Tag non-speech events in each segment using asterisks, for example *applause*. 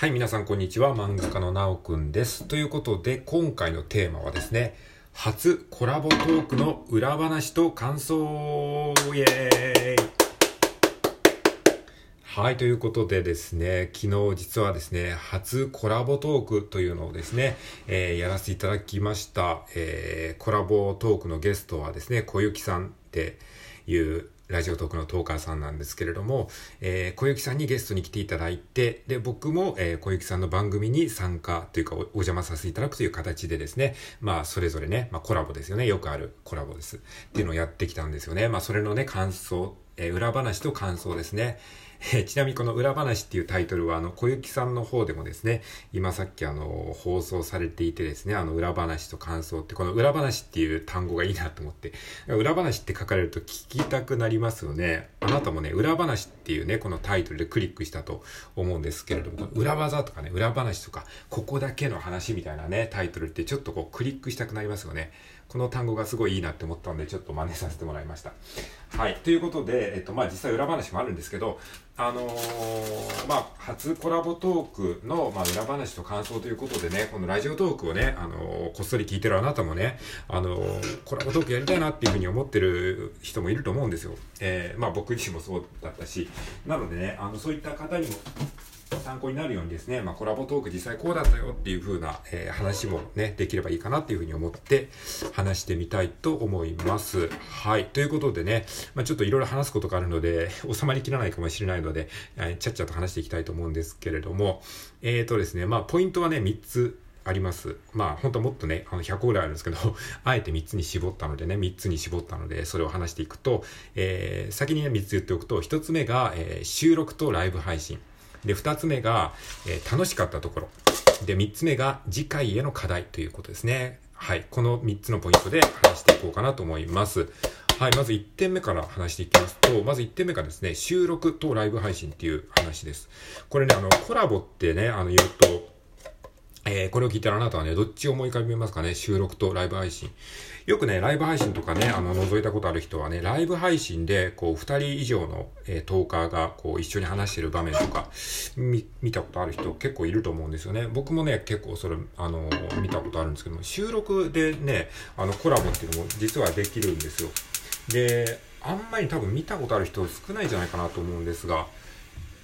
はい、皆さんこんにちは。漫画家のなおくんです。ということで、今回のテーマはですね、初コラボトークの裏話と感想イエーイはい、ということでですね、昨日実はですね、初コラボトークというのをですね、えー、やらせていただきました。えー、コラボトークのゲストはですね、小雪さんっていうラジオトークのトーカーさんなんですけれども、えー、小雪さんにゲストに来ていただいて、で、僕も、えー、小雪さんの番組に参加というかお、お邪魔させていただくという形でですね、まあ、それぞれね、まあ、コラボですよね。よくあるコラボです。っていうのをやってきたんですよね。まあ、それのね、感想、えー、裏話と感想ですね。え *laughs* ちなみにこの裏話っていうタイトルは、あの、小雪さんの方でもですね、今さっきあの、放送されていてですね、あの、裏話と感想って、この裏話っていう単語がいいなと思って、裏話って書かれると聞きたくなりますよね。あなたもね、裏話っていうね、このタイトルでクリックしたと思うんですけれども、裏技とかね、裏話とか、ここだけの話みたいなね、タイトルってちょっとこうクリックしたくなりますよね。この単語がすごいいいなって思ったので、ちょっと真似させてもらいました。はい。ということで、えっと、まあ、実際裏話もあるんですけど、あのー、まあ、初コラボトークの、まあ、裏話と感想ということでね、このラジオトークをね、あのー、こっそり聞いてるあなたもね、あのー、コラボトークやりたいなっていうふうに思ってる人もいると思うんですよ。え、まあ、僕自身もそうだったし、なのでね、あの、そういった方にも、参考になるようにですね、まあ、コラボトーク実際こうだったよっていう風な、えー、話もね、できればいいかなっていう風に思って話してみたいと思います。はい。ということでね、まあ、ちょっといろいろ話すことがあるので、収まりきらないかもしれないので、えー、ちゃっちゃと話していきたいと思うんですけれども、えーとですね、まあ、ポイントはね、3つあります。まあ本当はもっとね、あの100個ぐらいあるんですけど、*laughs* あえて3つに絞ったのでね、3つに絞ったので、それを話していくと、えー、先にね、3つ言っておくと、1つ目が、えー、収録とライブ配信。で、二つ目が、えー、楽しかったところ。で、三つ目が次回への課題ということですね。はい。この三つのポイントで話していこうかなと思います。はい。まず1点目から話していきますと、まず1点目がですね、収録とライブ配信っていう話です。これね、あの、コラボってね、あの、言うと、えー、これを聞いたらあなたはね、どっちを思い浮かべますかね？収録とライブ配信。よくね、ライブ配信とかね、あの、覗いたことある人はね、ライブ配信で、こう、二人以上の、えー、トーカーが、こう、一緒に話してる場面とか、見、見たことある人結構いると思うんですよね。僕もね、結構それ、あの、見たことあるんですけども、収録でね、あの、コラボっていうのも実はできるんですよ。で、あんまり多分見たことある人少ないんじゃないかなと思うんですが、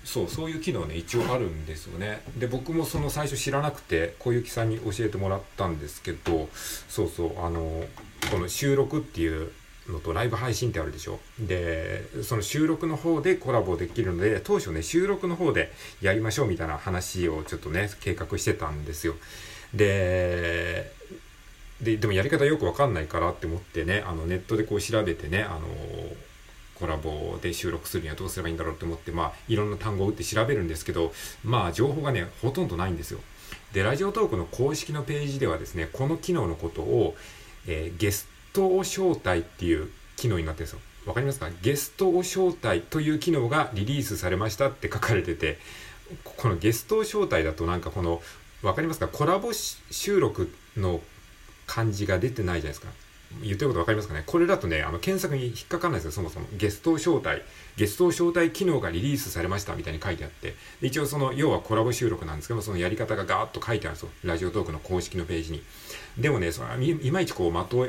そうそういう機能ね一応あるんですよね。で僕もその最初知らなくて小雪さんに教えてもらったんですけどそうそうあのこの収録っていうのとライブ配信ってあるでしょ。でその収録の方でコラボできるので当初ね収録の方でやりましょうみたいな話をちょっとね計画してたんですよ。ででもやり方よくわかんないからって思ってねあのネットでこう調べてねあのコラボで収録するにはどうすればいいんだろうと思って、まあ、いろんな単語を打って調べるんですけど、まあ、情報がね、ほとんどないんですよ。で、ラジオトークの公式のページではですね、この機能のことを、えー、ゲストを招待っていう機能になってるんですよ。わかりますか？ゲストを招待という機能がリリースされましたって書かれてて、このゲストを招待だとなんかこの、わかりますか？コラボ収録の感じが出てないじゃないですか。言ってること分かりますかね？これだとね、あの、検索に引っかかんないですよ、そもそも。ゲスト招待、ゲスト招待機能がリリースされましたみたいに書いてあって、一応その、要はコラボ収録なんですけどそのやり方がガーッと書いてあるんですよ。ラジオトークの公式のページに。でもね、そのいまいちこう、まと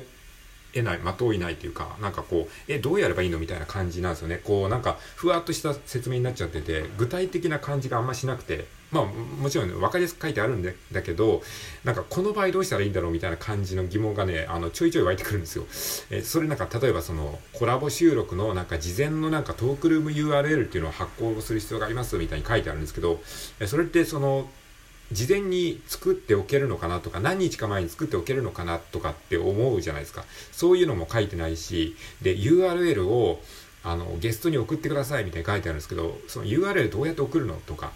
えない、まといないというか、なんかこう、え、どうやればいいのみたいな感じなんですよね。こう、なんか、ふわっとした説明になっちゃってて、具体的な感じがあんましなくて、まあ、もちろん、ね、分かりやすく書いてあるんだけど、なんか、この場合どうしたらいいんだろうみたいな感じの疑問がね、あの、ちょいちょい湧いてくるんですよ。え、それなんか、例えばその、コラボ収録のなんか、事前のなんか、トークルーム URL っていうのを発行する必要がありますみたいに書いてあるんですけど、えそれってその、事前に作っておけるのかなとか、何日か前に作っておけるのかなとかって思うじゃないですか。そういうのも書いてないし、で、URL を、あの、ゲストに送ってくださいみたいに書いてあるんですけど、その URL どうやって送るのとか、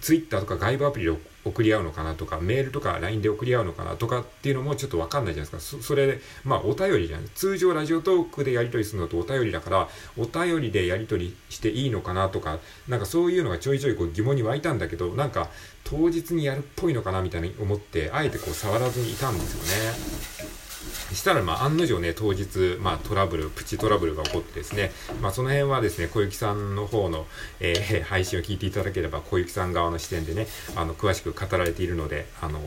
Twitter とか外部アプリで送り合うのかなとか、メールとか LINE で送り合うのかなとかっていうのもちょっとわかんないじゃないですか。そそれ、まあお便りじゃない。通常ラジオトークでやり取りするのとお便りだから、お便りでやり取りしていいのかなとか、なんかそういうのがちょいちょいこう疑問に湧いたんだけど、なんか当日にやるっぽいのかなみたいに思って、あえてこう触らずにいたんですよね。したら、まあ、案の定ね、当日、まあ、トラブル、プチトラブルが起こってですね、まあ、その辺はですね、小雪さんの方の、えー、配信を聞いていただければ、小雪さん側の視点でね、あの、詳しく語られているので、あの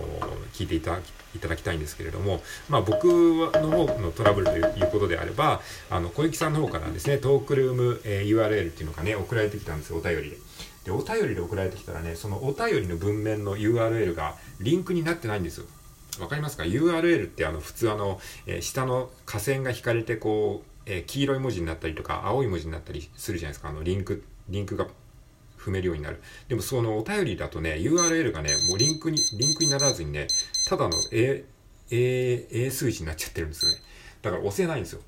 聞いていただき、いただきたいんですけれども、まあ、僕の方のトラブルということであれば、あの、小雪さんの方からですね、トークルーム、えー、URL っていうのがね、送られてきたんですよ、お便りで。で、お便りで送られてきたらね、そのお便りの文面の URL がリンクになってないんですよ。わかりますか ?URL ってあの普通あの、えー、下の下線が引かれてこう、えー、黄色い文字になったりとか青い文字になったりするじゃないですか。あのリンク、リンクが踏めるようになる。でもそのお便りだとね、URL がね、もうリンクに、リンクにならずにね、ただの A、A、A 数字になっちゃってるんですよね。だから押せないんですよ。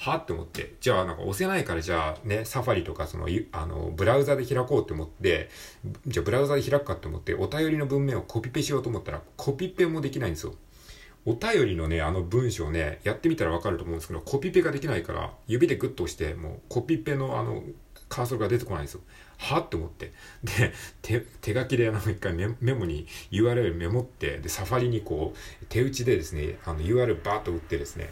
はって思って。じゃあなんか押せないからじゃあね、サファリとかその、あの、ブラウザで開こうって思って、じゃあブラウザで開くかって思って、お便りの文面をコピペしようと思ったら、コピペもできないんですよ。お便りのね、あの文章ね、やってみたらわかると思うんですけど、コピペができないから、指でグッと押して、もうコピペのあの、カーソルが出てこないんですよ。はって思って。で、手、手書きであの一回メメモに URL メモって、で、サファリにこう、手打ちでですね、あの URL バーッと打ってですね、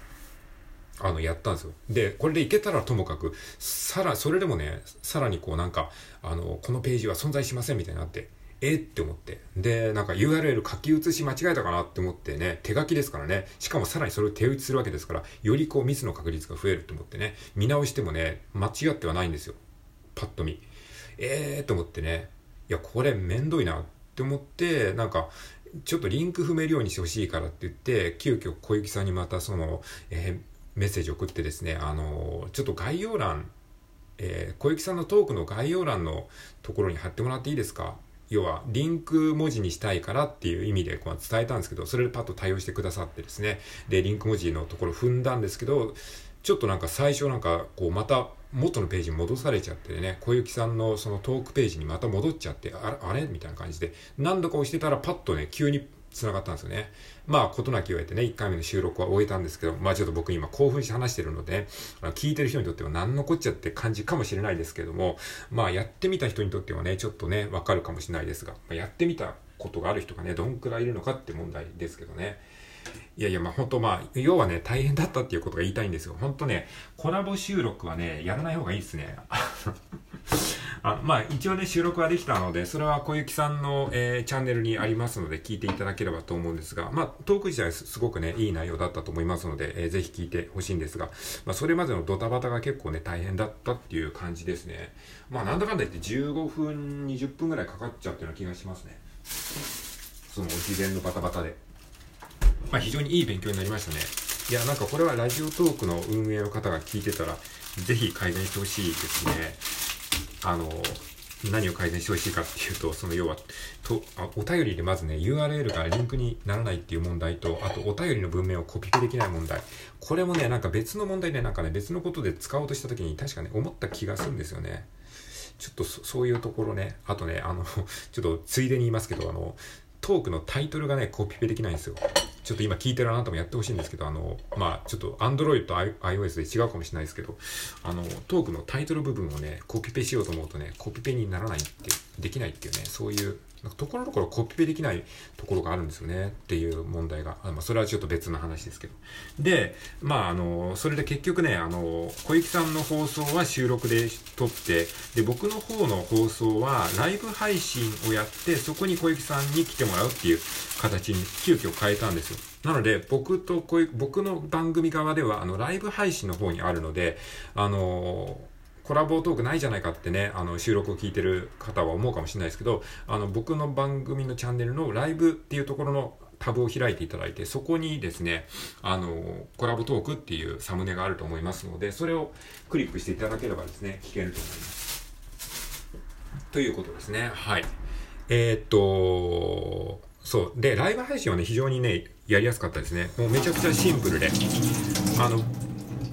あの、やったんですよ。で、これでいけたらともかく、さら、それでもね、さらにこうなんか、あの、このページは存在しませんみたいになって、えって思って。で、なんか URL 書き写し間違えたかなって思ってね、手書きですからね、しかもさらにそれを手打ちするわけですから、よりこうミスの確率が増えると思ってね、見直してもね、間違ってはないんですよ。パッと見。えーと思ってね、いや、これめんどいなって思って、なんか、ちょっとリンク踏めるようにしてほしいからって言って、急遽小雪さんにまたその、えメッセージ送ってですね、あの、ちょっと概要欄、えー、小雪さんのトークの概要欄のところに貼ってもらっていいですか？要は、リンク文字にしたいからっていう意味でこう伝えたんですけど、それでパッと対応してくださってですね、で、リンク文字のところ踏んだんですけど、ちょっとなんか最初なんかこうまた元のページに戻されちゃってね、小雪さんのそのトークページにまた戻っちゃって、あれあれ？みたいな感じで、何度か押してたらパッとね、急に繋がったんですよね。まあ、ことなきを得てね、1回目の収録は終えたんですけど、まあちょっと僕今興奮して話してるので、聞いてる人にとっては何のこっちゃって感じかもしれないですけども、まあやってみた人にとってはね、ちょっとね、わかるかもしれないですが、まあ、やってみたことがある人がね、どんくらいいるのかって問題ですけどね。いやいや、まあ本当まあ、要はね、大変だったっていうことが言いたいんですよ。本当ね、コラボ収録はね、やらない方がいいですね。あまあ一応ね、収録はできたので、それは小雪さんの、えー、チャンネルにありますので、聞いていただければと思うんですが、まあトーク自体すごくね、いい内容だったと思いますので、えー、ぜひ聞いてほしいんですが、まあそれまでのドタバタが結構ね、大変だったっていう感じですね。まあなんだかんだ言って15分、20分ぐらいかかっちゃったような気がしますね。その事前のバタバタで。まあ非常にいい勉強になりましたね。いや、なんかこれはラジオトークの運営の方が聞いてたら、ぜひ改善してほしいですね。あの、何を改善してほしいかっていうと、その要は、とあお便りでまずね、URL がリンクにならないっていう問題と、あとお便りの文面をコピペできない問題。これもね、なんか別の問題で、なんかね、別のことで使おうとした時に確かね、思った気がするんですよね。ちょっとそういうところね、あとね、あの、ちょっとついでに言いますけど、あの、トークのタイトルがね、コピペできないんですよ。ちょっと今聞いてるあなたもやってほしいんですけど、あの、まあちょっと Android と iOS で違うかもしれないですけど、あの、トークのタイトル部分をね、コピペしようと思うとね、コピペにならないって、できないっていうね、そういうところどころコピペできないところがあるんですよねっていう問題が、まあ、それはちょっと別の話ですけど。で、まあ、あの、それで結局ね、あの、小雪さんの放送は収録で撮って、で、僕の方の放送はライブ配信をやって、そこに小雪さんに来てもらうっていう形に急遽変えたんですよ。なので、僕とこうい、僕の番組側では、あの、ライブ配信の方にあるので、あのコラボトークないじゃないかってね、あの、収録を聞いてる方は思うかもしれないですけど、あの、僕の番組のチャンネルのライブっていうところのタブを開いていただいて、そこにですね、あの、コラボトークっていうサムネがあると思いますので、それをクリックしていただければですね、聞けると思います。ということですね。はい。えー、っと、そう。で、ライブ配信はね、非常にね、やりやすかったですね。もうめちゃくちゃシンプルで、あの、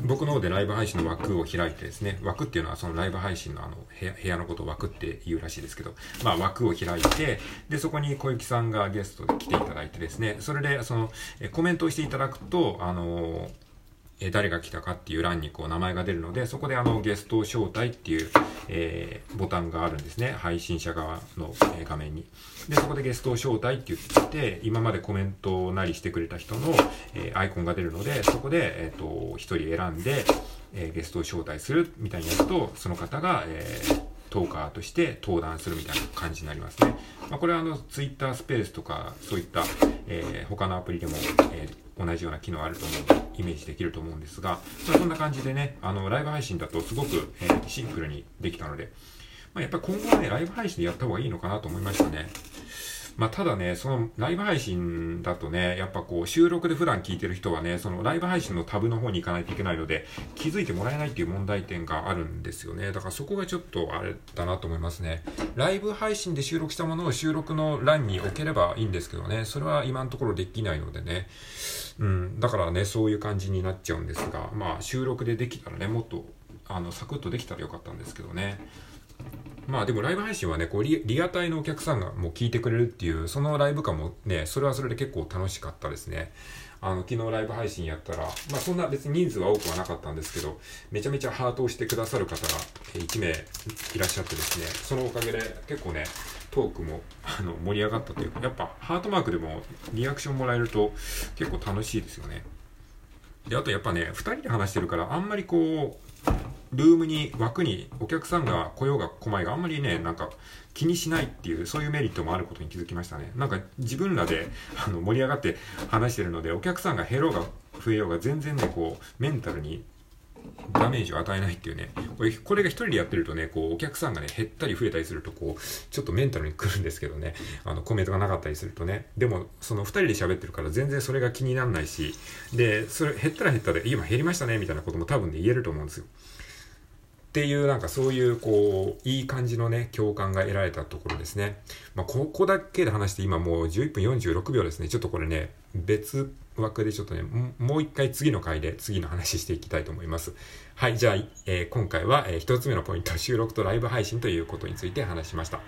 僕の方でライブ配信の枠を開いてですね、枠っていうのはそのライブ配信のあの部屋のことを枠って言うらしいですけど、まあ枠を開いて、で、そこに小雪さんがゲストで来ていただいてですね、それでそのコメントをしていただくと、あのえ誰が来たかっていう欄にこう名前が出るので、そこであのゲスト招待っていう、えー、ボタンがあるんですね。配信者側の、え画面に。で、そこでゲスト招待って言って、今までコメントなりしてくれた人の、えー、アイコンが出るので、そこで、えっ、ー、と、一人選んで、えゲストを招待するみたいにやると、その方が、えトーカーとして登壇するみたいな感じになりますね。まあ、これはあの、ツイッタースペースとか、そういった、え他のアプリでも、えー同じような機能あると思うイメージできると思うんですが、まあ、そんな感じでね、あの、ライブ配信だとすごく、えー、シンプルにできたので、まあ、やっぱ今後はね、ライブ配信でやった方がいいのかなと思いましたね。まあ、ただね、そのライブ配信だとね、やっぱこう収録で普段聞いてる人はね、そのライブ配信のタブの方に行かないといけないので、気づいてもらえないっていう問題点があるんですよね。だからそこがちょっとあれだなと思いますね。ライブ配信で収録したものを収録の欄に置ければいいんですけどね、それは今のところできないのでね。うん、だからね、そういう感じになっちゃうんですが、まあ収録でできたらね、もっとあのサクッとできたらよかったんですけどね。まあでもライブ配信はね、こうリリアタイのお客さんがもう聞いてくれるっていう、そのライブ感もね、それはそれで結構楽しかったですね。あの、昨日ライブ配信やったら、まあそんな別に人数は多くはなかったんですけど、めちゃめちゃハートをしてくださる方が1名いらっしゃってですね、そのおかげで結構ね、トークもあの盛り上がったというか、やっぱハートマークでもリアクションもらえると結構楽しいですよね。で、あとやっぱね、2人で話してるから、あんまりこう、ルームに枠にお客さんが来ようが来まいがあんまりね、なんか気にしないっていう、そういうメリットもあることに気づきましたね。なんか自分らで *laughs* あの盛り上がって話してるので、お客さんが減ろうが増えようが全然ね、こう、メンタルにダメージを与えないっていうね、これが一人でやってるとね、こう、お客さんがね、減ったり増えたりすると、こう、ちょっとメンタルに来るんですけどね、あの、コメントがなかったりするとね、でも、その二人で喋ってるから全然それが気にならないし、で、それ減ったら減ったで、今減りましたね、みたいなことも多分ね、言えると思うんですよ。っていうなんかそういうこういい感じのね共感が得られたところですね。まあ、ここだけで話して今もう11分46秒ですね。ちょっとこれね別枠でちょっとねもう一回次の回で次の話していきたいと思います。はいじゃあ、えー、今回は、えー、つ目のポイント収録とライブ配信ということについて話しました。